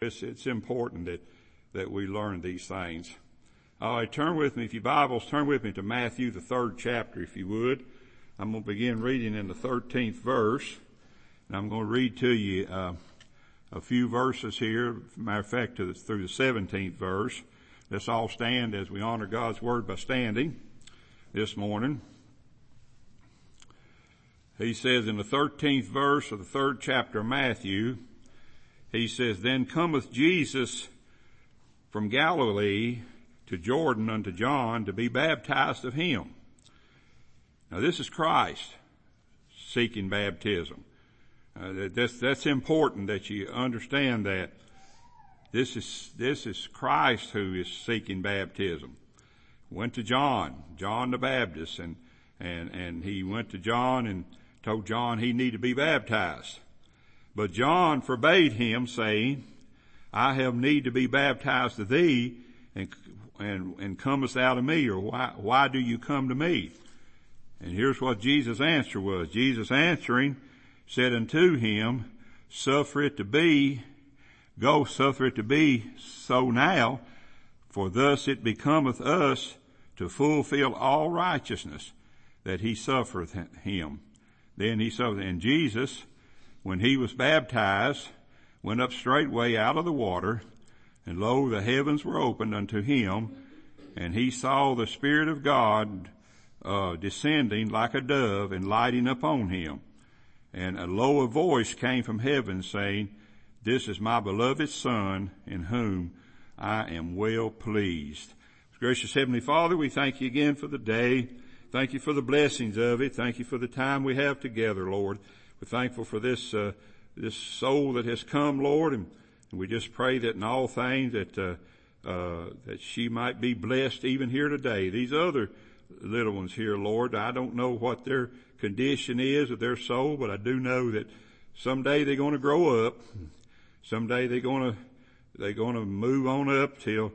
It's, it's important that, that we learn these things. All right, turn with me, if your Bibles, turn with me to Matthew, the third chapter, if you would. I'm going to begin reading in the 13th verse, and I'm going to read to you uh, a few verses here. Matter of fact, the, through the 17th verse. Let's all stand as we honor God's Word by standing this morning. He says in the 13th verse of the third chapter of Matthew, he says, Then cometh Jesus from Galilee to Jordan unto John to be baptized of him. Now this is Christ seeking baptism. Uh, that's, that's important that you understand that. This is, this is Christ who is seeking baptism. Went to John, John the Baptist, and, and, and he went to John and told John he needed to be baptized. But John forbade him saying, I have need to be baptized of thee and, and, and comest out of me or why, why do you come to me? And here's what Jesus' answer was. Jesus answering said unto him, suffer it to be, go suffer it to be so now, for thus it becometh us to fulfill all righteousness that he suffereth him. Then he saw, and Jesus, when he was baptized, went up straightway out of the water, and lo, the heavens were opened unto him, and he saw the Spirit of God uh, descending like a dove and lighting upon him. And a lower voice came from heaven saying, This is my beloved Son, in whom I am well pleased. Gracious Heavenly Father, we thank you again for the day. Thank you for the blessings of it. Thank you for the time we have together, Lord. We're thankful for this, uh, this soul that has come, Lord, and, and, we just pray that in all things that, uh, uh, that she might be blessed even here today. These other little ones here, Lord, I don't know what their condition is of their soul, but I do know that someday they're going to grow up. Someday they're going to, they're going to move on up till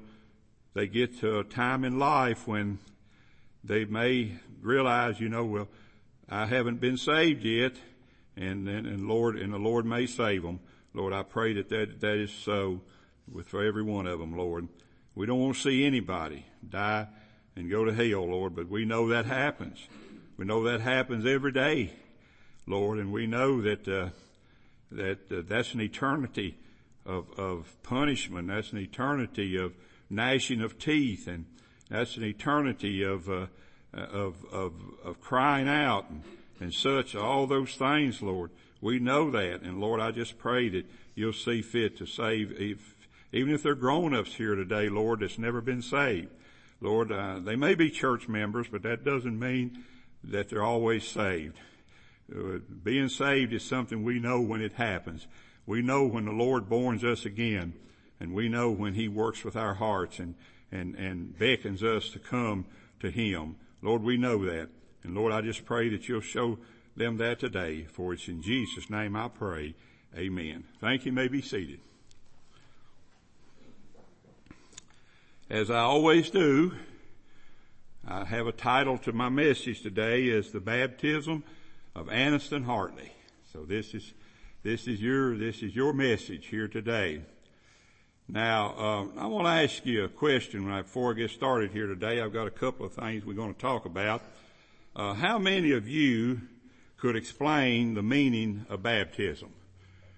they get to a time in life when they may realize, you know, well, I haven't been saved yet, and and, and Lord, and the Lord may save them. Lord, I pray that that, that is so with for every one of them, Lord. We don't want to see anybody die and go to hell, Lord, but we know that happens. We know that happens every day, Lord, and we know that uh, that uh, that's an eternity of of punishment. That's an eternity of gnashing of teeth and that's an eternity of, uh, of, of, of crying out and, and such, all those things, Lord. We know that. And Lord, I just pray that you'll see fit to save, if, even if they're grown-ups here today, Lord, that's never been saved. Lord, uh, they may be church members, but that doesn't mean that they're always saved. Uh, being saved is something we know when it happens. We know when the Lord borns us again, and we know when He works with our hearts, and and, and beckons us to come to Him. Lord, we know that. And Lord, I just pray that you'll show them that today, for it's in Jesus' name I pray. Amen. Thank you. may be seated. As I always do, I have a title to my message today is the baptism of Anniston Hartley. So this is, this is your, this is your message here today. Now, uh, I want to ask you a question before I get started here today. I've got a couple of things we're going to talk about. Uh, how many of you could explain the meaning of baptism?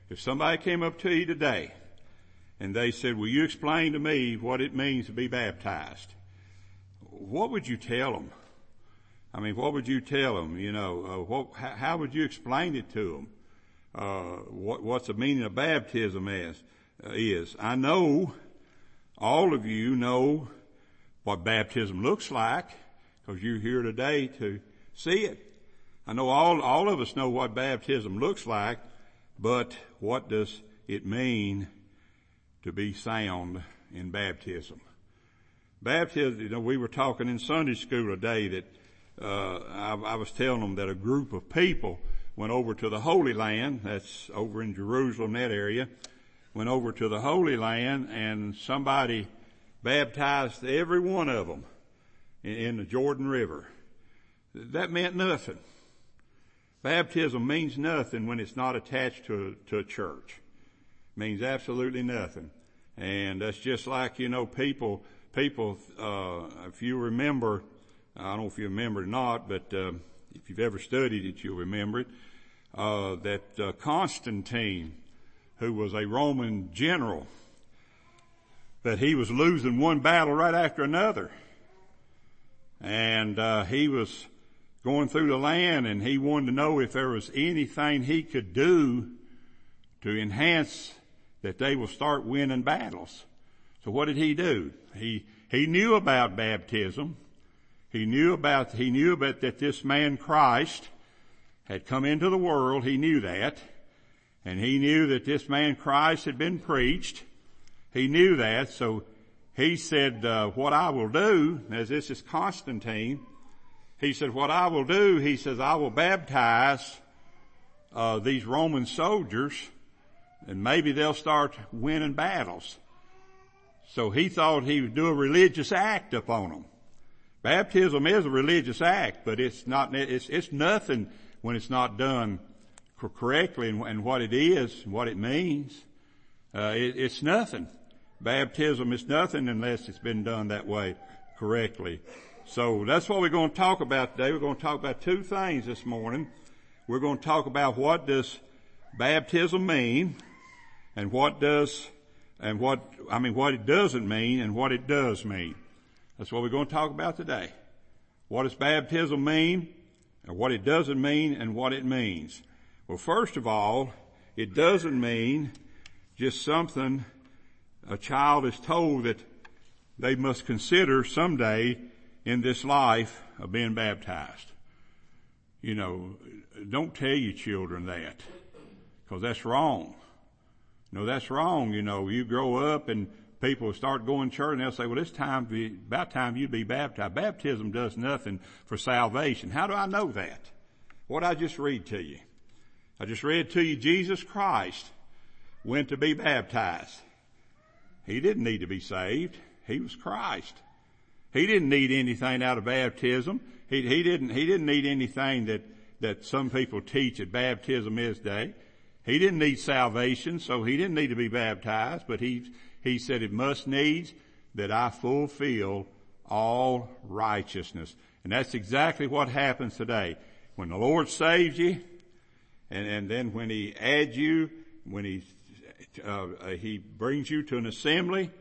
If somebody came up to you today and they said, will you explain to me what it means to be baptized? What would you tell them? I mean, what would you tell them? You know, uh, what, how, how, would you explain it to them? Uh, what, what's the meaning of baptism as? is. I know all of you know what baptism looks like because you're here today to see it. I know all, all of us know what baptism looks like, but what does it mean to be sound in baptism? Baptism, you know, we were talking in Sunday school today that, uh, I, I was telling them that a group of people went over to the Holy Land, that's over in Jerusalem, that area, went over to the Holy Land and somebody baptized every one of them in, the Jordan River. That meant nothing. Baptism means nothing when it's not attached to, to a church. Means absolutely nothing. And that's just like, you know, people, people, uh, if you remember, I don't know if you remember or not, but, uh, if you've ever studied it, you'll remember it, uh, that, uh, Constantine, who was a Roman general, that he was losing one battle right after another. And, uh, he was going through the land and he wanted to know if there was anything he could do to enhance that they will start winning battles. So what did he do? He, he knew about baptism. He knew about, he knew about that this man Christ had come into the world. He knew that. And he knew that this man Christ had been preached. He knew that. So he said, uh, what I will do, as this is Constantine, he said, what I will do, he says, I will baptize uh, these Roman soldiers and maybe they'll start winning battles. So he thought he would do a religious act upon them. Baptism is a religious act, but it's not, it's, it's nothing when it's not done correctly and, and what it is and what it means. Uh, it, it's nothing. Baptism is nothing unless it's been done that way correctly. So that's what we're going to talk about today. We're going to talk about two things this morning. We're going to talk about what does baptism mean and what does, and what, I mean what it doesn't mean and what it does mean. That's what we're going to talk about today. What does baptism mean and what it doesn't mean and what it means. Well, first of all, it doesn't mean just something a child is told that they must consider someday in this life of being baptized. You know, don't tell your children that because that's wrong. No, that's wrong. You know, you grow up and people start going to church and they'll say, well, it's time, be, about time you be baptized. Baptism does nothing for salvation. How do I know that? What I just read to you. I just read to you Jesus Christ went to be baptized. He didn't need to be saved. He was Christ. He didn't need anything out of baptism. He, he didn't, he didn't need anything that, that some people teach at baptism is day. He didn't need salvation, so he didn't need to be baptized, but he, he said it must needs that I fulfill all righteousness. And that's exactly what happens today. When the Lord saves you, and, and then when He adds you, when He, uh, He brings you to an assembly,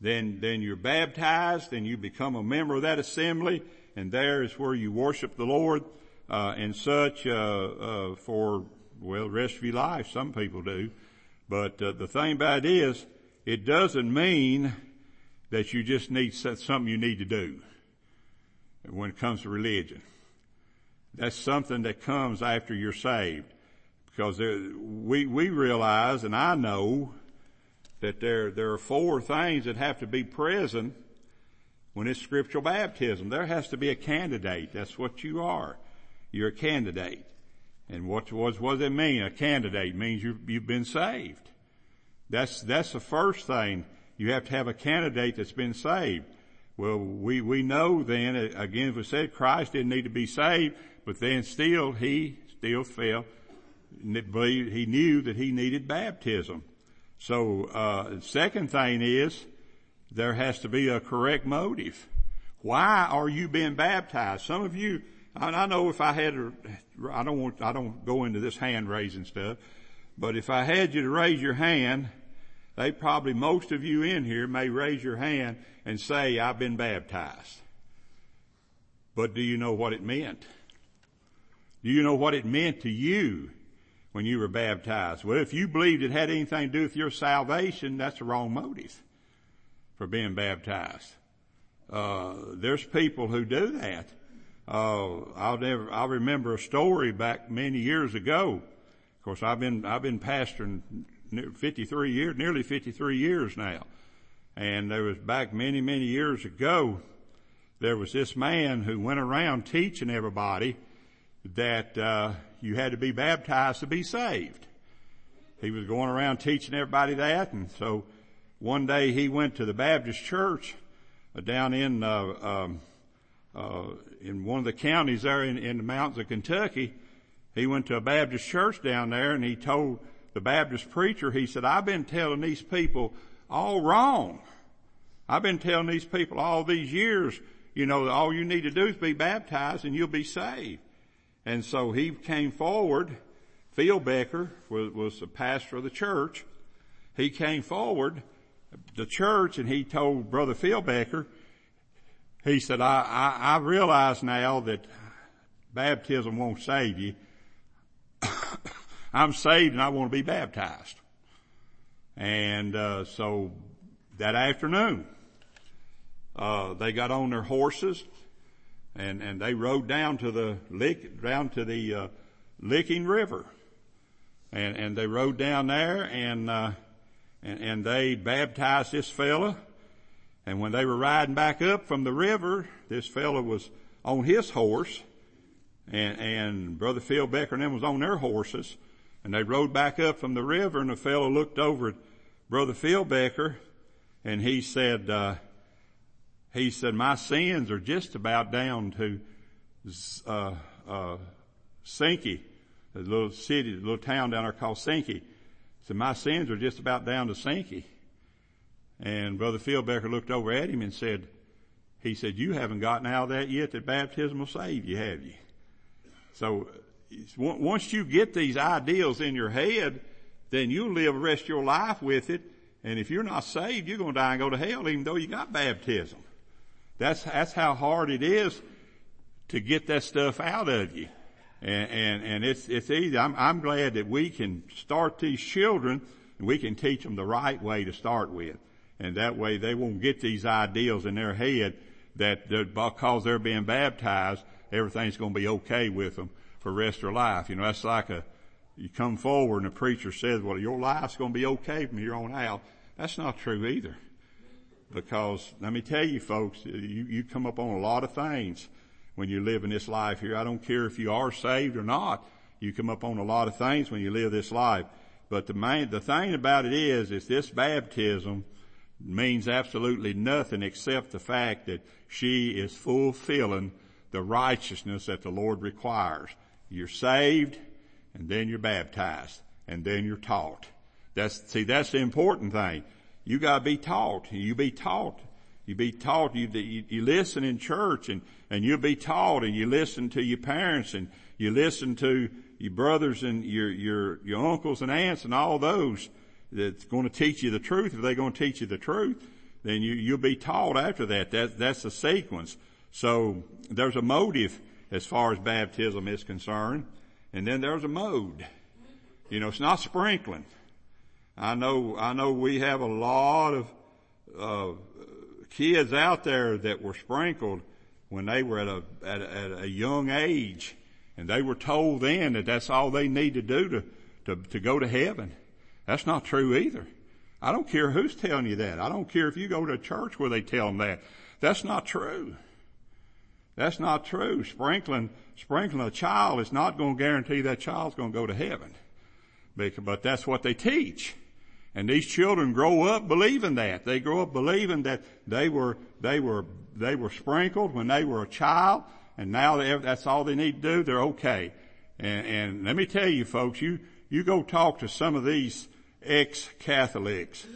then, then you're baptized and you become a member of that assembly, and there is where you worship the Lord, uh, and such, uh, uh, for well, the rest of your life. Some people do. But uh, the thing about it is, it doesn't mean that you just need something you need to do when it comes to religion. That's something that comes after you're saved. Because we, we realize, and I know, that there, there are four things that have to be present when it's scriptural baptism. There has to be a candidate. That's what you are. You're a candidate. And what, what, what does it mean? A candidate means you, you've been saved. That's, that's the first thing. You have to have a candidate that's been saved. Well, we, we know then, uh, again, as we said, Christ didn't need to be saved, but then still, he still felt, he knew that he needed baptism. So, uh, second thing is, there has to be a correct motive. Why are you being baptized? Some of you, I know if I had, I don't want, I don't go into this hand raising stuff, but if I had you to raise your hand, they probably, most of you in here may raise your hand and say, I've been baptized. But do you know what it meant? Do you know what it meant to you when you were baptized? Well, if you believed it had anything to do with your salvation, that's the wrong motive for being baptized. Uh, there's people who do that. Uh, I'll never, I remember a story back many years ago. Of course, I've been, I've been pastoring 53 years, nearly 53 years now. And there was back many, many years ago, there was this man who went around teaching everybody that, uh, you had to be baptized to be saved. He was going around teaching everybody that, and so one day he went to the Baptist church uh, down in, uh, um, uh, in one of the counties there in, in the mountains of Kentucky. He went to a Baptist church down there and he told the Baptist preacher, he said, I've been telling these people all wrong. I've been telling these people all these years, you know, all you need to do is be baptized and you'll be saved. And so he came forward. Phil Becker was, was the pastor of the church. He came forward, the church, and he told Brother Phil Becker, he said, I, I, I realize now that baptism won't save you. I'm saved and I want to be baptized. And uh, so that afternoon, uh, they got on their horses and and they rode down to the lick down to the uh, Licking River, and and they rode down there and uh, and and they baptized this fella. And when they were riding back up from the river, this fella was on his horse, and and Brother Phil Becker and them was on their horses, and they rode back up from the river, and the fellow looked over at Brother Phil Becker, and he said, uh, he said, my sins are just about down to, uh, uh, Sankey, the little city, the little town down there called Sankey. So my sins are just about down to Sankey. And Brother Phil Becker looked over at him and said, he said, you haven't gotten out of that yet that baptism will save you, have you? So once you get these ideals in your head, then you'll live the rest of your life with it. And if you're not saved, you're going to die and go to hell even though you got baptism. That's, that's how hard it is to get that stuff out of you. And, and, and it's, it's easy. I'm, I'm glad that we can start these children and we can teach them the right way to start with. And that way they won't get these ideals in their head that because they're being baptized, everything's going to be okay with them for the rest of their life. You know, that's like a, you come forward and the preacher says, well, your life's going to be okay from here on out. That's not true either. Because let me tell you folks, uh, you, you come up on a lot of things when you live in this life here. I don't care if you are saved or not. You come up on a lot of things when you live this life. But the main, the thing about it is, is this baptism means absolutely nothing except the fact that she is fulfilling the righteousness that the Lord requires. You're saved, and then you're baptized, and then you're taught. That's, see, that's the important thing. You gotta be taught. You be taught. You be taught. You, you, you listen in church and, and you'll be taught and you listen to your parents and you listen to your brothers and your, your, your uncles and aunts and all those that's going to teach you the truth. If they're going to teach you the truth, then you, you'll be taught after that. that that's the sequence. So there's a motive as far as baptism is concerned. And then there's a mode. You know, it's not sprinkling. I know, I know we have a lot of, uh, kids out there that were sprinkled when they were at a, at a, at a young age and they were told then that that's all they need to do to, to, to go to heaven. That's not true either. I don't care who's telling you that. I don't care if you go to a church where they tell them that. That's not true. That's not true. Sprinkling, sprinkling a child is not going to guarantee that child's going to go to heaven. But that's what they teach. And these children grow up believing that. They grow up believing that they were, they were, they were sprinkled when they were a child, and now that's all they need to do. They're okay. And, and let me tell you folks, you, you go talk to some of these ex-Catholics.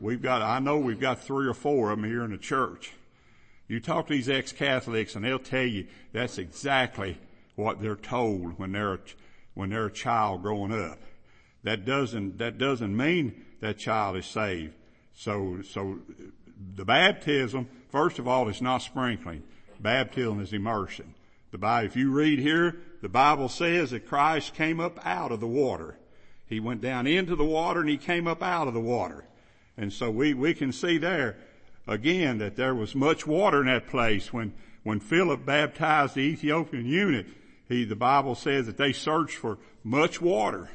We've got, I know we've got three or four of them here in the church. You talk to these ex-Catholics and they'll tell you that's exactly what they're told when they're, when they're a child growing up. That doesn't, that doesn't mean that child is saved. So, so the baptism, first of all, is not sprinkling. Baptism is immersion. The Bible, if you read here, the Bible says that Christ came up out of the water. He went down into the water and he came up out of the water. And so we, we can see there again that there was much water in that place when, when Philip baptized the Ethiopian eunuch. He, the Bible says that they searched for much water.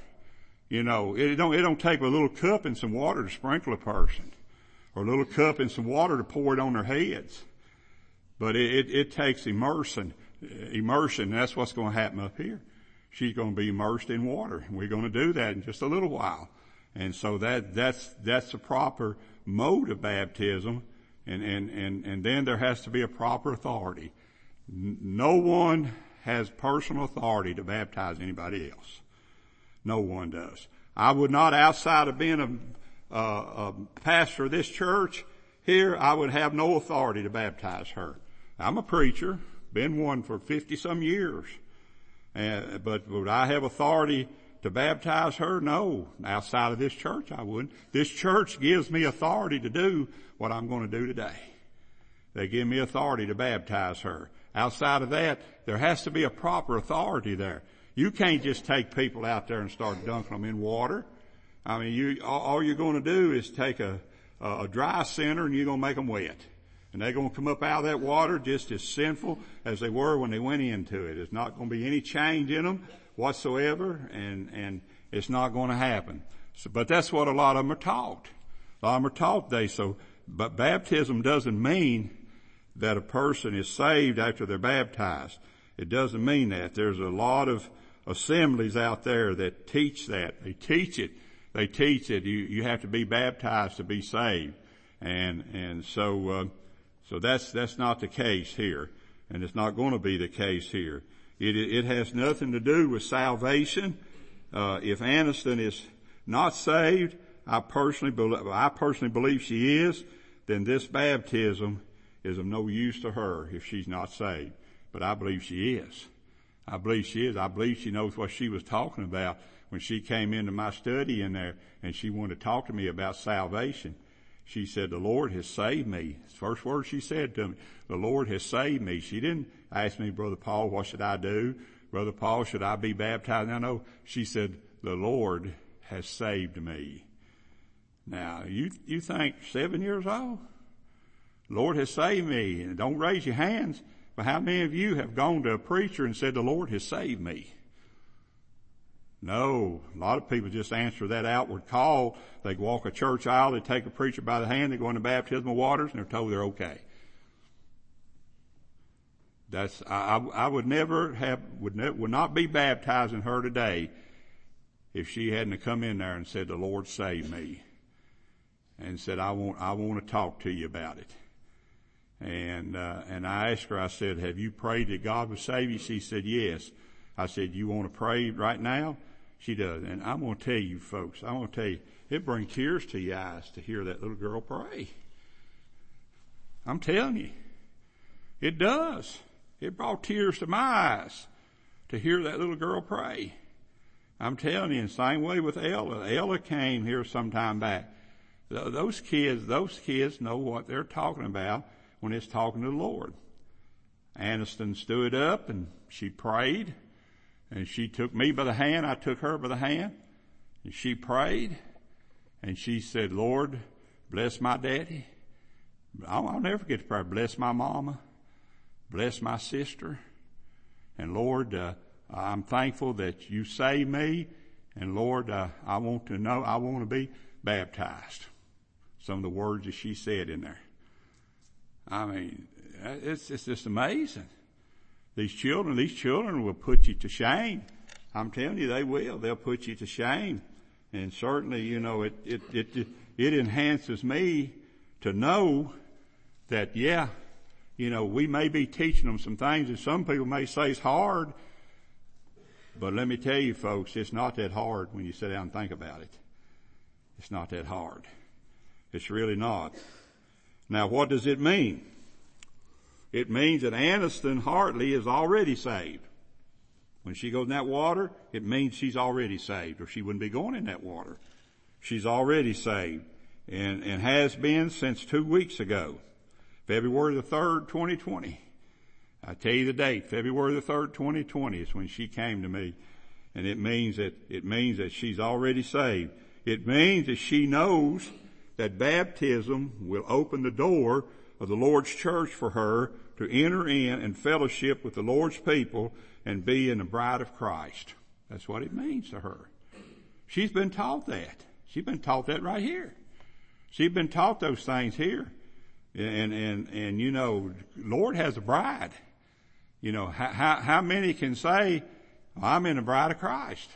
You know, it don't, it don't take a little cup and some water to sprinkle a person or a little cup and some water to pour it on their heads. But it, it, it takes immersion, immersion. That's what's going to happen up here. She's going to be immersed in water. We're going to do that in just a little while. And so that, that's, that's the proper mode of baptism and, and, and, and then there has to be a proper authority. No one has personal authority to baptize anybody else. No one does. I would not, outside of being a, a, a pastor of this church here, I would have no authority to baptize her. I'm a preacher, been one for 50 some years. But would I have authority to baptize her? No. Outside of this church, I wouldn't. This church gives me authority to do what I'm going to do today. They give me authority to baptize her. Outside of that, there has to be a proper authority there. You can't just take people out there and start dunking them in water. I mean, you, all you're going to do is take a, a dry center and you're going to make them wet. And they're going to come up out of that water just as sinful as they were when they went into it. There's not going to be any change in them whatsoever and, and it's not going to happen. So, but that's what a lot of them are taught. A lot of them are taught they so, but baptism doesn't mean that a person is saved after they're baptized. It doesn't mean that. There's a lot of assemblies out there that teach that. They teach it. They teach that you, you have to be baptized to be saved. And, and so, uh, so that's, that's not the case here. And it's not going to be the case here. It, it has nothing to do with salvation. Uh, if Aniston is not saved, I personally believe, I personally believe she is, then this baptism is of no use to her if she's not saved. But I believe she is. I believe she is. I believe she knows what she was talking about when she came into my study in there and she wanted to talk to me about salvation. She said, the Lord has saved me. First word she said to me, the Lord has saved me. She didn't ask me, Brother Paul, what should I do? Brother Paul, should I be baptized? No, no. She said, the Lord has saved me. Now, you, you think seven years old? Lord has saved me. Don't raise your hands, but how many of you have gone to a preacher and said, the Lord has saved me? No, a lot of people just answer that outward call. They walk a church aisle, they take a preacher by the hand, they go into baptismal waters, and they're told they're okay. That's I, I would never have would ne- would not be baptizing her today if she hadn't come in there and said, "The Lord saved me," and said, "I want I want to talk to you about it." And uh, and I asked her, I said, "Have you prayed that God would save you?" She said, "Yes." I said, "You want to pray right now?" She does. And I'm going to tell you folks, I'm going to tell you, it brings tears to your eyes to hear that little girl pray. I'm telling you. It does. It brought tears to my eyes to hear that little girl pray. I'm telling you, the same way with Ella. Ella came here some time back. Those kids, those kids know what they're talking about when it's talking to the Lord. Aniston stood up and she prayed and she took me by the hand. I took her by the hand. And she prayed. And she said, Lord, bless my daddy. I'll, I'll never forget to pray. Bless my mama. Bless my sister. And Lord, uh, I'm thankful that you saved me. And Lord, uh, I want to know, I want to be baptized. Some of the words that she said in there. I mean, it's, it's just amazing. These children, these children will put you to shame. I'm telling you, they will. They'll put you to shame. And certainly, you know, it, it, it, it enhances me to know that, yeah, you know, we may be teaching them some things and some people may say it's hard, but let me tell you folks, it's not that hard when you sit down and think about it. It's not that hard. It's really not. Now what does it mean? It means that Aniston Hartley is already saved. When she goes in that water, it means she's already saved, or she wouldn't be going in that water. She's already saved, and, and has been since two weeks ago, February the 3rd, 2020. I tell you the date, February the 3rd, 2020 is when she came to me. And it means that, it means that she's already saved. It means that she knows that baptism will open the door of the Lord's church for her to enter in and fellowship with the Lord's people and be in the bride of Christ. That's what it means to her. She's been taught that. She's been taught that right here. She's been taught those things here. And, and, and, you know, Lord has a bride. You know, how, how many can say, I'm in the bride of Christ?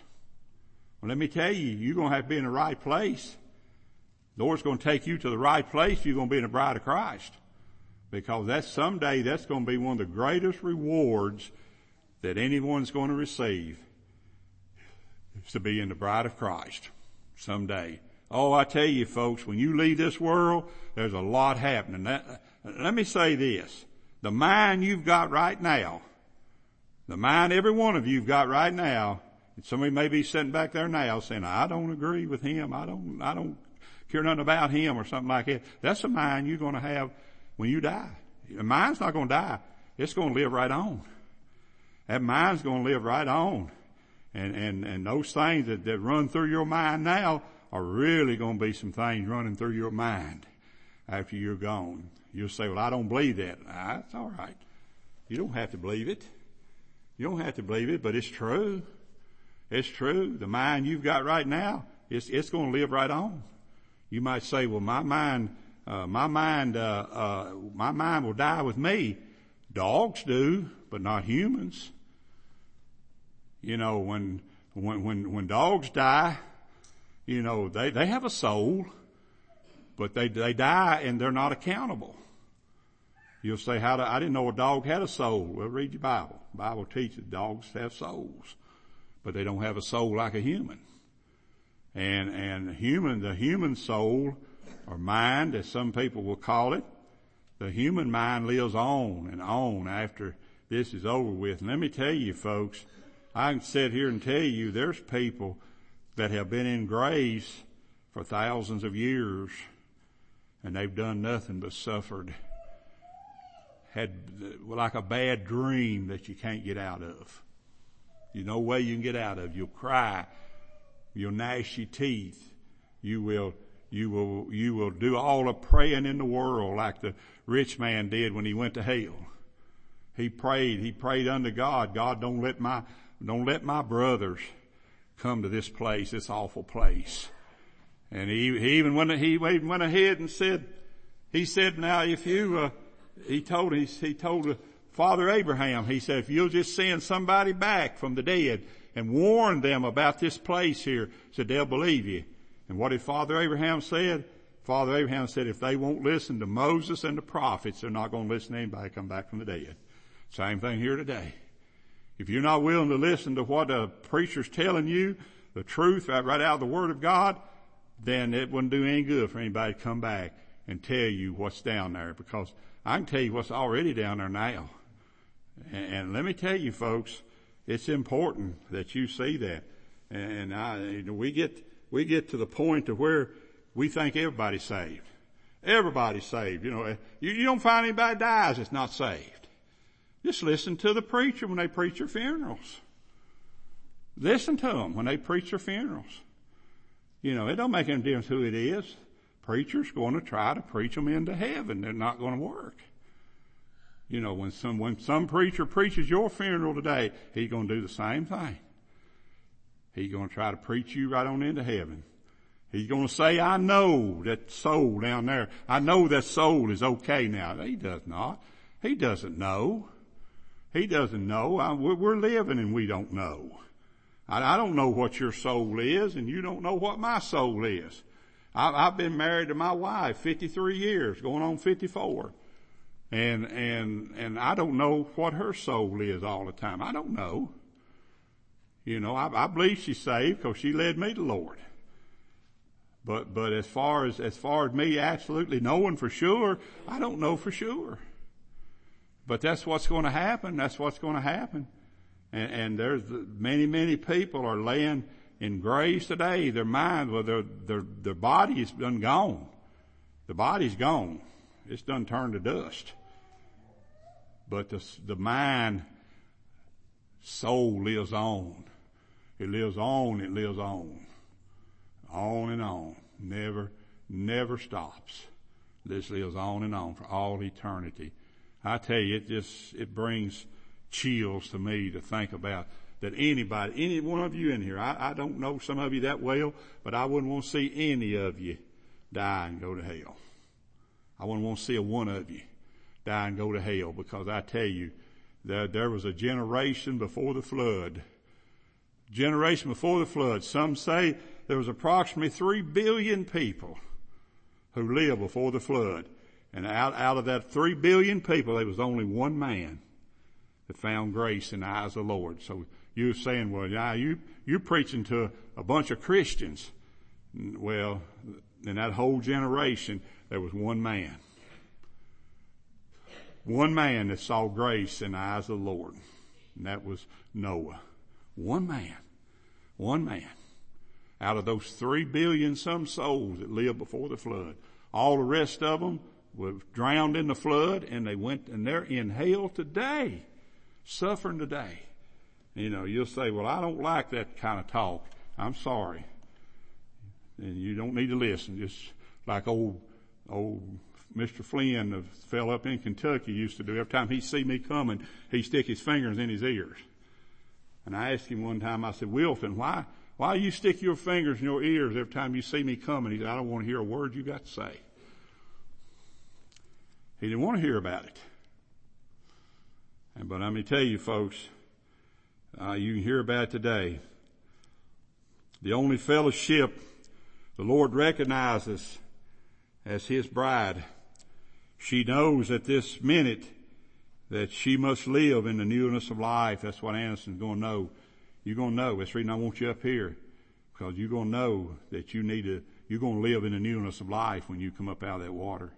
Well, let me tell you, you're going to have to be in the right place. Lord's going to take you to the right place. You're going to be in the bride of Christ. Because that's someday that's going to be one of the greatest rewards that anyone's going to receive is to be in the bride of Christ. someday. Oh, I tell you folks, when you leave this world, there's a lot happening. That, let me say this. The mind you've got right now, the mind every one of you've got right now, somebody may be sitting back there now saying, I don't agree with him. I don't, I don't care nothing about him or something like that. That's the mind you're going to have when you die. Your mind's not going to die. It's going to live right on. That mind's going to live right on. And, and, and those things that, that run through your mind now are really going to be some things running through your mind after you're gone. You'll say, well, I don't believe that. Ah, that's all right. You don't have to believe it. You don't have to believe it, but it's true. It's true. The mind you've got right now, it's, it's going to live right on. You might say, well, my mind, uh, my mind, uh, uh, my mind will die with me. Dogs do, but not humans. You know, when, when, when, when dogs die, you know, they, they have a soul, but they, they die and they're not accountable. You'll say, how do, I didn't know a dog had a soul. Well, read your Bible. The Bible teaches dogs have souls, but they don't have a soul like a human. And, and human, the human soul or mind, as some people will call it, the human mind lives on and on after this is over with. And let me tell you folks, I can sit here and tell you there's people that have been in grace for thousands of years and they've done nothing but suffered. Had like a bad dream that you can't get out of. You no way you can get out of. You'll cry. You'll gnash your teeth. You will, you will, you will do all the praying in the world like the rich man did when he went to hell. He prayed, he prayed unto God, God don't let my, don't let my brothers come to this place, this awful place. And he, he even went, he even went ahead and said, he said, now if you, uh, he told, he, he told Father Abraham, he said, if you'll just send somebody back from the dead and warn them about this place here, said they'll believe you. And what did Father Abraham said? Father Abraham said, if they won't listen to Moses and the prophets, they're not going to listen to anybody come back from the dead. Same thing here today. If you're not willing to listen to what a preacher's telling you, the truth right, right out of the Word of God, then it wouldn't do any good for anybody to come back and tell you what's down there because I can tell you what's already down there now. And, and let me tell you folks, it's important that you see that. And I, you know, we get, we get to the point of where we think everybody's saved. Everybody's saved. You know, eh, you, you don't find anybody dies that's not saved. Just listen to the preacher when they preach their funerals. Listen to them when they preach their funerals. You know, it don't make any difference who it is. Preacher's going to try to preach them into heaven. They're not going to work. You know, when some, when some preacher preaches your funeral today, he's going to do the same thing. He's going to try to preach you right on into heaven. He's going to say, I know that soul down there. I know that soul is okay now. He does not. He doesn't know. He doesn't know. I, we're living and we don't know. I, I, don't know what your soul is and you don't know what my soul is. I, have been married to my wife 53 years, going on 54. And, and, and I don't know what her soul is all the time. I don't know. You know, I, I believe she's saved because she led me to Lord. But, but as far as, as far as me absolutely knowing for sure, I don't know for sure. But that's what's going to happen. That's what's going to happen. And, and there's many, many people are laying in graves today. Their mind, well, their, their, their body is done gone. The body's gone. It's done turned to dust. But the, the mind, soul lives on. It lives on, it lives on. On and on. Never, never stops. This lives on and on for all eternity. I tell you, it just, it brings chills to me to think about that anybody, any one of you in here, I, I don't know some of you that well, but I wouldn't want to see any of you die and go to hell. I wouldn't want to see a one of you die and go to hell because I tell you, that there was a generation before the flood. Generation before the flood. Some say there was approximately three billion people who lived before the flood. And out, out of that three billion people, there was only one man that found grace in the eyes of the Lord. So you're saying, well, yeah, you, you're preaching to a bunch of Christians. well, in that whole generation, there was one man. One man that saw grace in the eyes of the Lord. And that was Noah. One man. One man. Out of those three billion some souls that lived before the flood. All the rest of them were drowned in the flood and they went and they're in hell today. Suffering today. You know, you'll say, well, I don't like that kind of talk. I'm sorry. And you don't need to listen. Just like old, old Mr. Flynn of fell up in Kentucky used to do. Every time he'd see me coming, he'd stick his fingers in his ears. And I asked him one time, I said, Wilton, why, why do you stick your fingers in your ears every time you see me coming? He said, I don't want to hear a word you got to say. He didn't want to hear about it. And, But let me tell you folks, uh, you can hear about it today. The only fellowship the Lord recognizes as His bride. She knows at this minute that she must live in the newness of life. That's what Anderson's going to know. You're going to know. That's the reason I want you up here. Because you're going to know that you need to, you're going to live in the newness of life when you come up out of that water.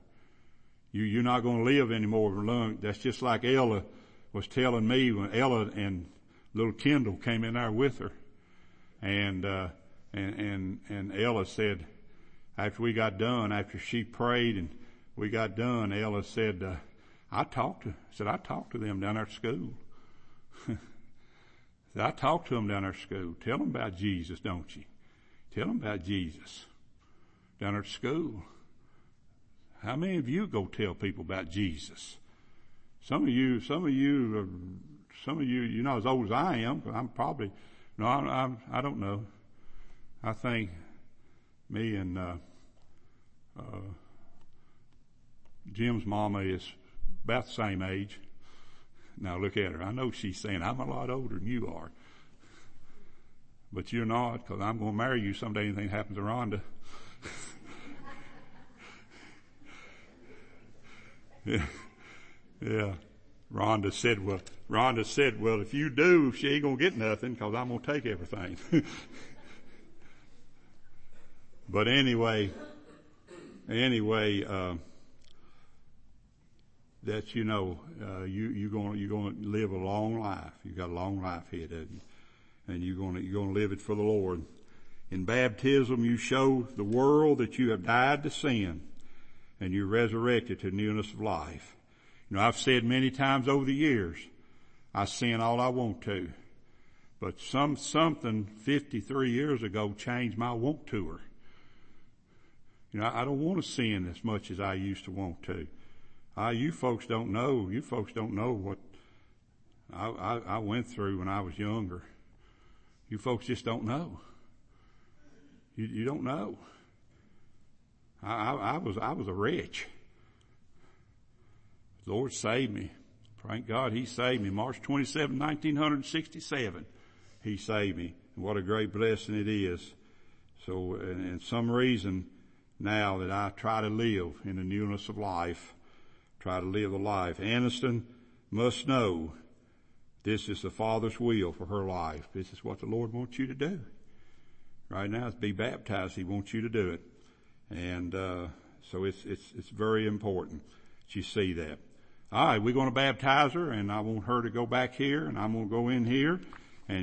You, you're not going to live anymore. That's just like Ella was telling me when Ella and little Kendall came in there with her. And, uh, and, and, and Ella said, after we got done, after she prayed and we got done, Ella said, uh, I talked to, said, I talked to them down at school. I talked to them down at school. Tell them about Jesus, don't you? Tell them about Jesus down at school. How many of you go tell people about Jesus? Some of you, some of you, some of you, you're not as old as I am. I'm probably, no, I, I, I don't know. I think me and uh, uh, Jim's mama is about the same age. Now look at her. I know she's saying I'm a lot older than you are, but you're not because I'm going to marry you someday. Anything happens to Rhonda. yeah, yeah. Rhonda said, well, Rhonda said, well, if you do, she ain't gonna get nothing because I'm gonna take everything. but anyway, anyway, uh, that you know, uh, you you're gonna you're gonna live a long life. You got a long life ahead of you, and you're gonna you're gonna live it for the Lord. In baptism, you show the world that you have died to sin, and you're resurrected to newness of life. You know, I've said many times over the years, I sin all I want to. But some, something 53 years ago changed my want to her. You know, I don't want to sin as much as I used to want to. I, you folks don't know, you folks don't know what I, I, I went through when I was younger. You folks just don't know. You, you don't know. I, I, I was, I was a wretch. The Lord saved me. Thank God He saved me. March 27, 1967, He saved me. And what a great blessing it is. So, and, some reason now that I try to live in the newness of life, try to live a life. Aniston must know this is the Father's will for her life. This is what the Lord wants you to do. Right now, it's be baptized. He wants you to do it. And, uh, so it's, it's, it's very important that you see that all right, we're going to baptize her and I want her to go back here and I'm going to go in here